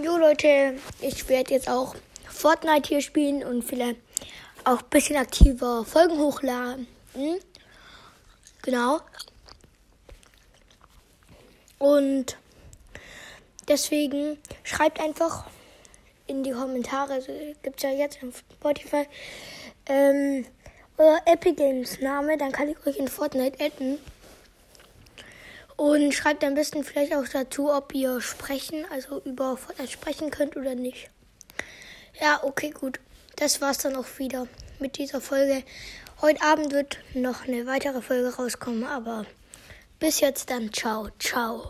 Jo Leute, ich werde jetzt auch Fortnite hier spielen und vielleicht auch ein bisschen aktiver Folgen hochladen. Genau. Und deswegen schreibt einfach in die Kommentare, also gibt es ja jetzt auf Spotify, ähm, euer Epic Games Name, dann kann ich euch in Fortnite adden. Und schreibt am besten vielleicht auch dazu, ob ihr sprechen, also über Fortnite sprechen könnt oder nicht. Ja, okay, gut. Das war's dann auch wieder mit dieser Folge. Heute Abend wird noch eine weitere Folge rauskommen, aber bis jetzt dann ciao, ciao.